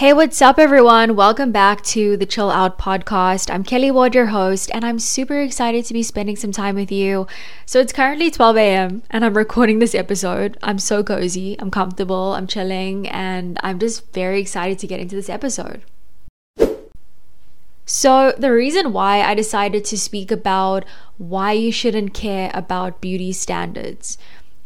Hey, what's up, everyone? Welcome back to the Chill Out podcast. I'm Kelly Ward, your host, and I'm super excited to be spending some time with you. So, it's currently 12 a.m., and I'm recording this episode. I'm so cozy, I'm comfortable, I'm chilling, and I'm just very excited to get into this episode. So, the reason why I decided to speak about why you shouldn't care about beauty standards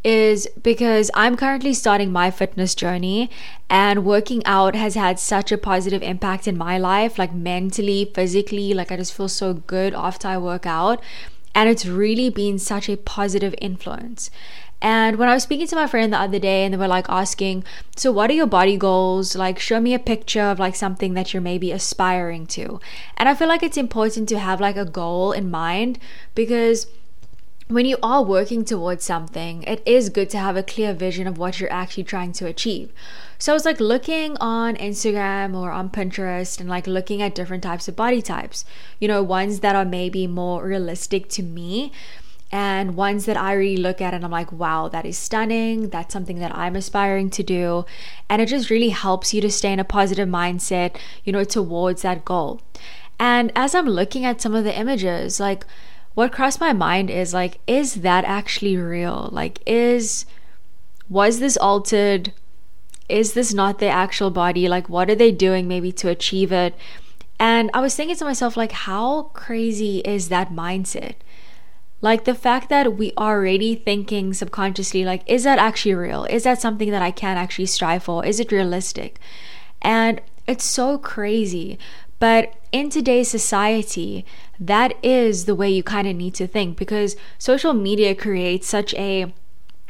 is because I'm currently starting my fitness journey and working out has had such a positive impact in my life, like mentally, physically. Like, I just feel so good after I work out. And it's really been such a positive influence. And when I was speaking to my friend the other day, and they were like asking, So, what are your body goals? Like, show me a picture of like something that you're maybe aspiring to. And I feel like it's important to have like a goal in mind because when you are working towards something, it is good to have a clear vision of what you're actually trying to achieve. So I was like looking on Instagram or on Pinterest and like looking at different types of body types, you know, ones that are maybe more realistic to me and ones that I really look at and I'm like, wow, that is stunning. That's something that I'm aspiring to do. And it just really helps you to stay in a positive mindset, you know, towards that goal. And as I'm looking at some of the images, like, what crossed my mind is like, is that actually real? Like, is, was this altered? Is this not their actual body? Like, what are they doing maybe to achieve it? And I was thinking to myself, like, how crazy is that mindset? Like the fact that we are already thinking subconsciously, like, is that actually real? Is that something that I can actually strive for? Is it realistic? And it's so crazy but in today's society, that is the way you kind of need to think because social media creates such a,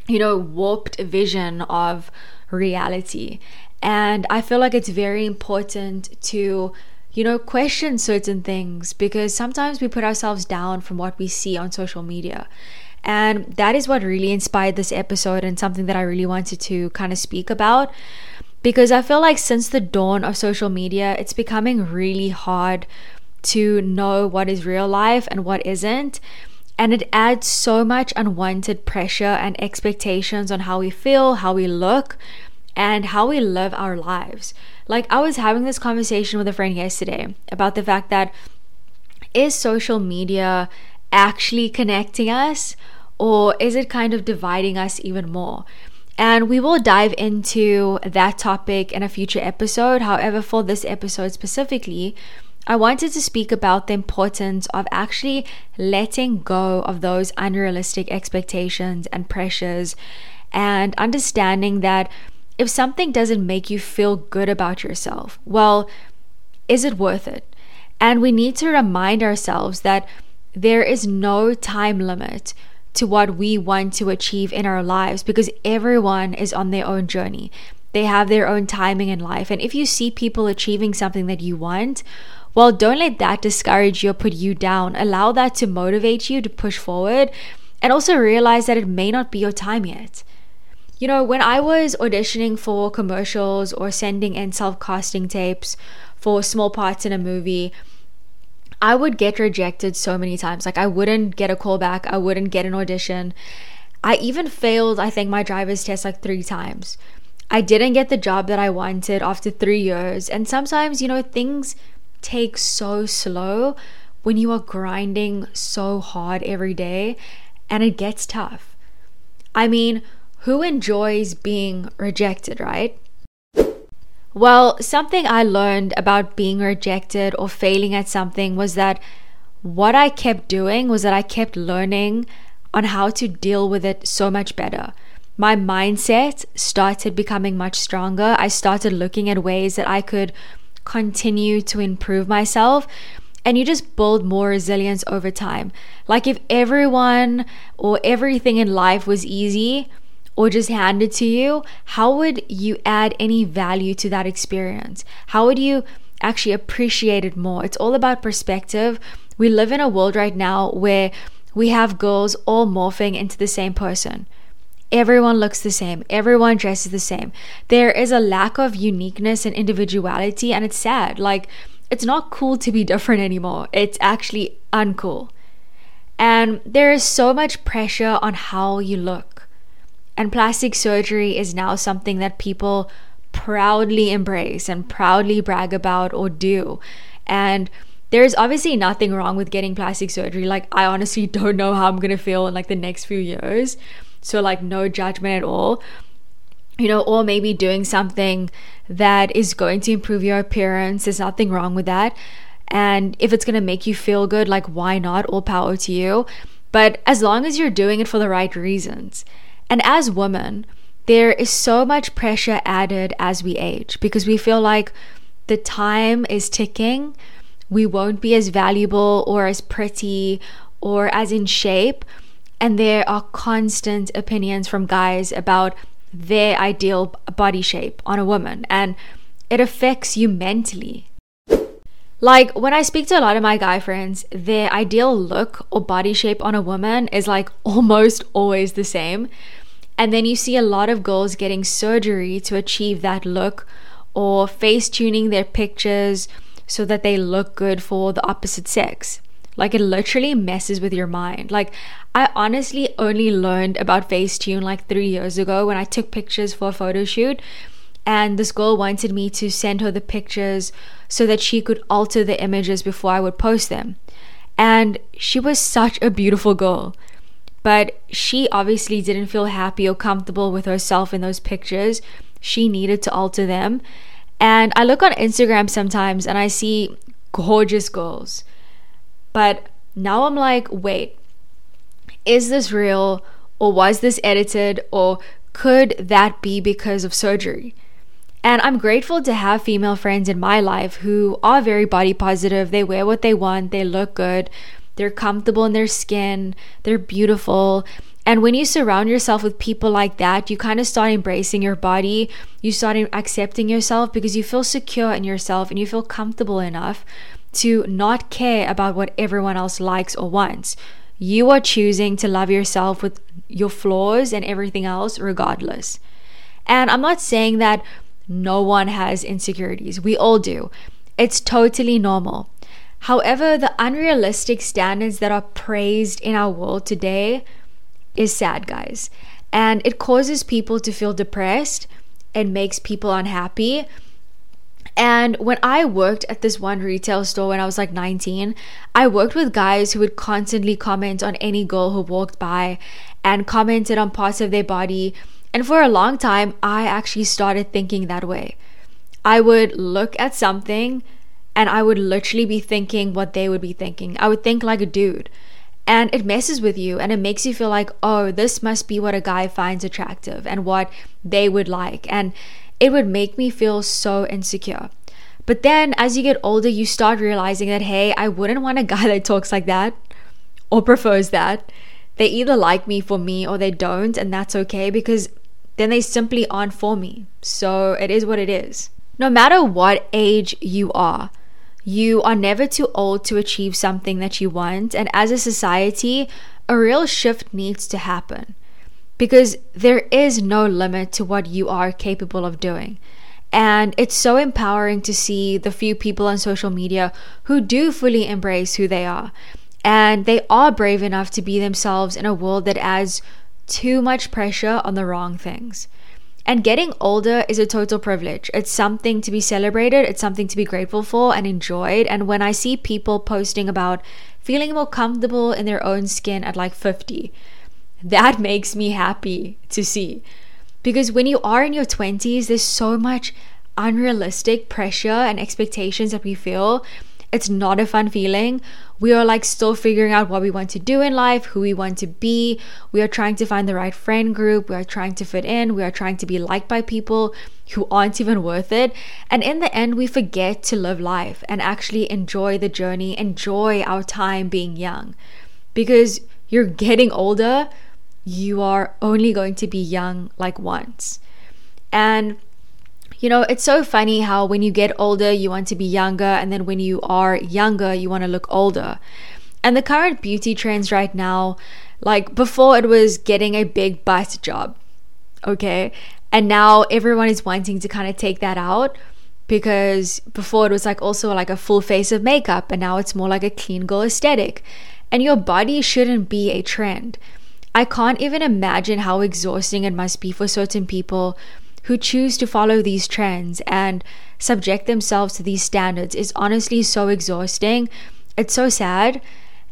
you know, warped vision of reality. And I feel like it's very important to, you know, question certain things because sometimes we put ourselves down from what we see on social media. And that is what really inspired this episode and something that I really wanted to kind of speak about because I feel like since the dawn of social media, it's becoming really hard to know what is real life and what isn't. And it adds so much unwanted pressure and expectations on how we feel, how we look, and how we live our lives. Like, I was having this conversation with a friend yesterday about the fact that is social media actually connecting us, or is it kind of dividing us even more? And we will dive into that topic in a future episode. However, for this episode specifically, I wanted to speak about the importance of actually letting go of those unrealistic expectations and pressures and understanding that if something doesn't make you feel good about yourself, well, is it worth it? And we need to remind ourselves that there is no time limit to what we want to achieve in our lives because everyone is on their own journey. They have their own timing in life. And if you see people achieving something that you want, well, don't let that discourage you or put you down. Allow that to motivate you to push forward and also realize that it may not be your time yet. You know, when I was auditioning for commercials or sending in self casting tapes for small parts in a movie, I would get rejected so many times. Like I wouldn't get a call back, I wouldn't get an audition. I even failed, I think, my driver's test like three times. I didn't get the job that I wanted after three years. And sometimes, you know, things take so slow when you are grinding so hard every day and it gets tough. I mean, who enjoys being rejected, right? Well, something I learned about being rejected or failing at something was that what I kept doing was that I kept learning on how to deal with it so much better. My mindset started becoming much stronger. I started looking at ways that I could continue to improve myself. And you just build more resilience over time. Like if everyone or everything in life was easy, or just handed to you, how would you add any value to that experience? How would you actually appreciate it more? It's all about perspective. We live in a world right now where we have girls all morphing into the same person. Everyone looks the same. Everyone dresses the same. There is a lack of uniqueness and individuality, and it's sad. Like, it's not cool to be different anymore. It's actually uncool. And there is so much pressure on how you look. And plastic surgery is now something that people proudly embrace and proudly brag about or do. And there's obviously nothing wrong with getting plastic surgery. Like, I honestly don't know how I'm gonna feel in like the next few years. So, like, no judgment at all. You know, or maybe doing something that is going to improve your appearance. There's nothing wrong with that. And if it's gonna make you feel good, like, why not? All power to you. But as long as you're doing it for the right reasons. And as women, there is so much pressure added as we age because we feel like the time is ticking. We won't be as valuable or as pretty or as in shape. And there are constant opinions from guys about their ideal body shape on a woman. And it affects you mentally. Like when I speak to a lot of my guy friends, their ideal look or body shape on a woman is like almost always the same. And then you see a lot of girls getting surgery to achieve that look or face tuning their pictures so that they look good for the opposite sex. Like it literally messes with your mind. Like I honestly only learned about Facetune like 3 years ago when I took pictures for a photo shoot and this girl wanted me to send her the pictures so that she could alter the images before I would post them. And she was such a beautiful girl. But she obviously didn't feel happy or comfortable with herself in those pictures. She needed to alter them. And I look on Instagram sometimes and I see gorgeous girls. But now I'm like, wait, is this real? Or was this edited? Or could that be because of surgery? And I'm grateful to have female friends in my life who are very body positive. They wear what they want, they look good, they're comfortable in their skin, they're beautiful. And when you surround yourself with people like that, you kind of start embracing your body. You start accepting yourself because you feel secure in yourself and you feel comfortable enough to not care about what everyone else likes or wants. You are choosing to love yourself with your flaws and everything else, regardless. And I'm not saying that no one has insecurities. We all do. It's totally normal. However, the unrealistic standards that are praised in our world today is sad, guys. And it causes people to feel depressed and makes people unhappy. And when I worked at this one retail store when I was like 19, I worked with guys who would constantly comment on any girl who walked by and commented on parts of their body and for a long time, I actually started thinking that way. I would look at something and I would literally be thinking what they would be thinking. I would think like a dude. And it messes with you and it makes you feel like, oh, this must be what a guy finds attractive and what they would like. And it would make me feel so insecure. But then as you get older, you start realizing that, hey, I wouldn't want a guy that talks like that or prefers that. They either like me for me or they don't, and that's okay because then they simply aren't for me. So it is what it is. No matter what age you are, you are never too old to achieve something that you want. And as a society, a real shift needs to happen because there is no limit to what you are capable of doing. And it's so empowering to see the few people on social media who do fully embrace who they are. And they are brave enough to be themselves in a world that adds too much pressure on the wrong things. And getting older is a total privilege. It's something to be celebrated, it's something to be grateful for and enjoyed. And when I see people posting about feeling more comfortable in their own skin at like 50, that makes me happy to see. Because when you are in your 20s, there's so much unrealistic pressure and expectations that we feel it's not a fun feeling. We are like still figuring out what we want to do in life, who we want to be. We are trying to find the right friend group. We are trying to fit in. We are trying to be liked by people who aren't even worth it. And in the end, we forget to live life and actually enjoy the journey, enjoy our time being young. Because you're getting older, you are only going to be young like once. And you know, it's so funny how when you get older, you want to be younger, and then when you are younger, you want to look older. And the current beauty trends right now, like before, it was getting a big butt job, okay? And now everyone is wanting to kind of take that out because before it was like also like a full face of makeup, and now it's more like a clean girl aesthetic. And your body shouldn't be a trend. I can't even imagine how exhausting it must be for certain people who choose to follow these trends and subject themselves to these standards is honestly so exhausting. It's so sad.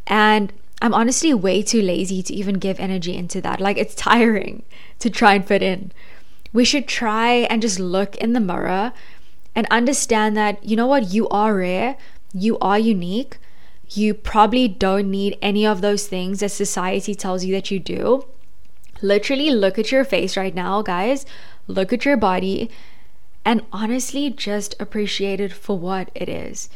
And I'm honestly way too lazy to even give energy into that. Like, it's tiring to try and fit in. We should try and just look in the mirror and understand that, you know what, you are rare, you are unique. You probably don't need any of those things that society tells you that you do. Literally, look at your face right now, guys. Look at your body and honestly just appreciate it for what it is.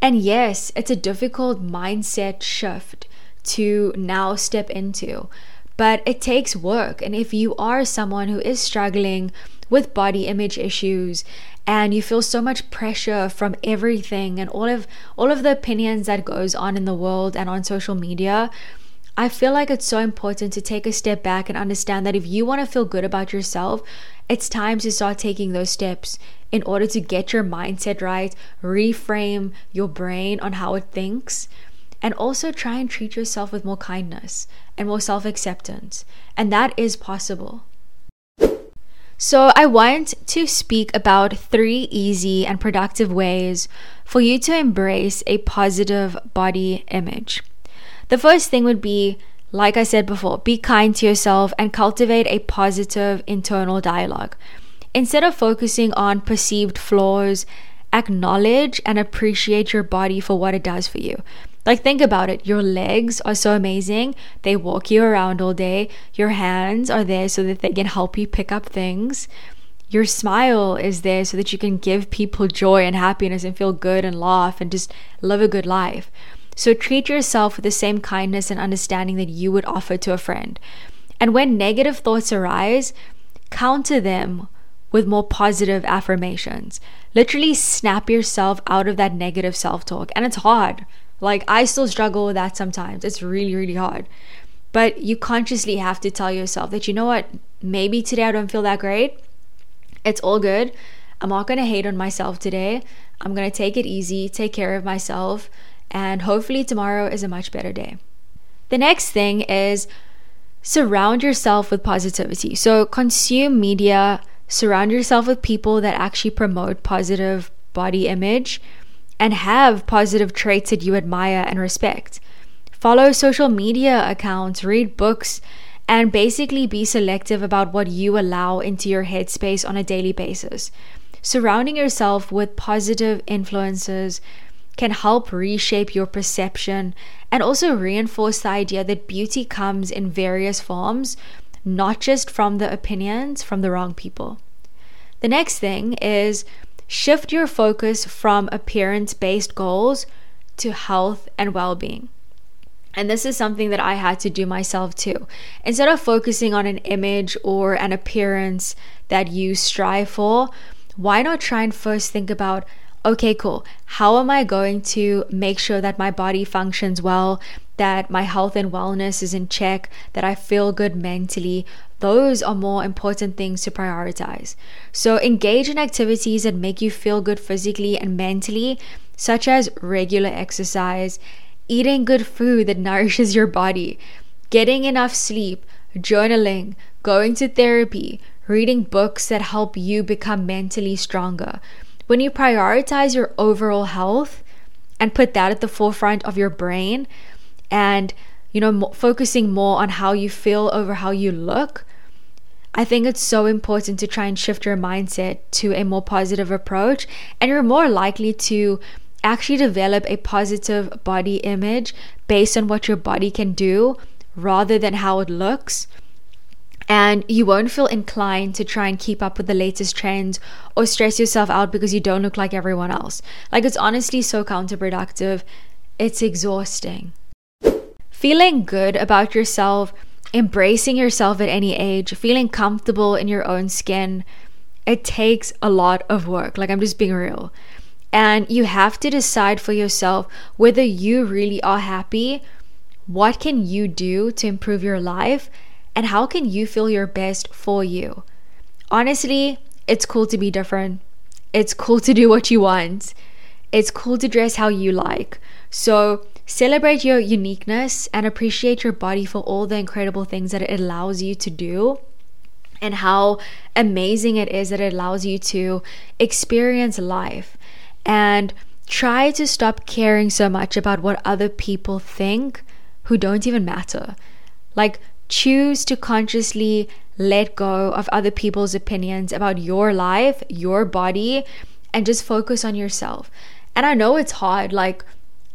And yes, it's a difficult mindset shift to now step into, but it takes work. And if you are someone who is struggling with body image issues and you feel so much pressure from everything and all of all of the opinions that goes on in the world and on social media, I feel like it's so important to take a step back and understand that if you want to feel good about yourself, it's time to start taking those steps in order to get your mindset right, reframe your brain on how it thinks, and also try and treat yourself with more kindness and more self acceptance. And that is possible. So, I want to speak about three easy and productive ways for you to embrace a positive body image. The first thing would be, like I said before, be kind to yourself and cultivate a positive internal dialogue. Instead of focusing on perceived flaws, acknowledge and appreciate your body for what it does for you. Like, think about it. Your legs are so amazing. They walk you around all day. Your hands are there so that they can help you pick up things. Your smile is there so that you can give people joy and happiness and feel good and laugh and just live a good life. So treat yourself with the same kindness and understanding that you would offer to a friend. And when negative thoughts arise, counter them with more positive affirmations. Literally snap yourself out of that negative self talk. And it's hard. Like, I still struggle with that sometimes. It's really, really hard. But you consciously have to tell yourself that, you know what, maybe today I don't feel that great. It's all good. I'm not going to hate on myself today. I'm going to take it easy, take care of myself, and hopefully tomorrow is a much better day. The next thing is surround yourself with positivity. So, consume media, surround yourself with people that actually promote positive body image and have positive traits that you admire and respect. Follow social media accounts, read books, and basically be selective about what you allow into your headspace on a daily basis. Surrounding yourself with positive influences can help reshape your perception and also reinforce the idea that beauty comes in various forms, not just from the opinions from the wrong people. The next thing is shift your focus from appearance based goals to health and well being. And this is something that I had to do myself too. Instead of focusing on an image or an appearance that you strive for, why not try and first think about okay, cool. How am I going to make sure that my body functions well, that my health and wellness is in check, that I feel good mentally? Those are more important things to prioritize. So engage in activities that make you feel good physically and mentally, such as regular exercise, eating good food that nourishes your body, getting enough sleep, journaling, going to therapy, reading books that help you become mentally stronger when you prioritize your overall health and put that at the forefront of your brain and you know focusing more on how you feel over how you look I think it's so important to try and shift your mindset to a more positive approach and you're more likely to actually develop a positive body image based on what your body can do rather than how it looks and you won't feel inclined to try and keep up with the latest trends or stress yourself out because you don't look like everyone else. Like, it's honestly so counterproductive. It's exhausting. Feeling good about yourself, embracing yourself at any age, feeling comfortable in your own skin, it takes a lot of work. Like, I'm just being real. And you have to decide for yourself whether you really are happy. What can you do to improve your life? And how can you feel your best for you? Honestly, it's cool to be different. It's cool to do what you want. It's cool to dress how you like. So, celebrate your uniqueness and appreciate your body for all the incredible things that it allows you to do. and how amazing it is that it allows you to experience life and try to stop caring so much about what other people think who don't even matter. Like, choose to consciously let go of other people's opinions about your life, your body, and just focus on yourself. And I know it's hard. Like,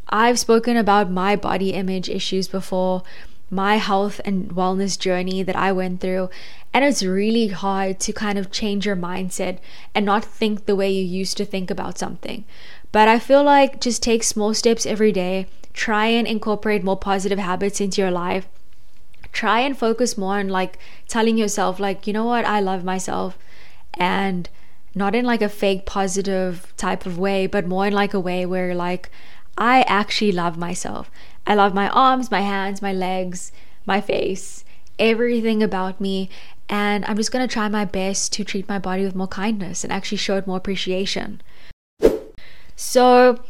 I've spoken about my body image issues before, my health and wellness journey that I went through. And it's really hard to kind of change your mindset and not think the way you used to think about something. But I feel like just take small steps every day, try and incorporate more positive habits into your life. Try and focus more on like telling yourself, like, you know what, I love myself. And not in like a fake positive type of way, but more in like a way where like I actually love myself. I love my arms, my hands, my legs, my face, everything about me. And I'm just going to try my best to treat my body with more kindness and actually show it more appreciation. So,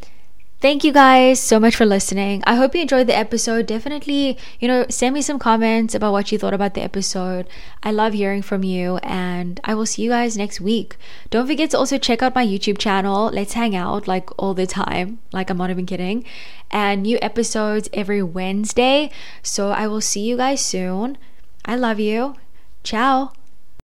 Thank you guys so much for listening. I hope you enjoyed the episode. Definitely, you know, send me some comments about what you thought about the episode. I love hearing from you, and I will see you guys next week. Don't forget to also check out my YouTube channel. Let's hang out like all the time. Like, I'm not even kidding. And new episodes every Wednesday. So, I will see you guys soon. I love you. Ciao.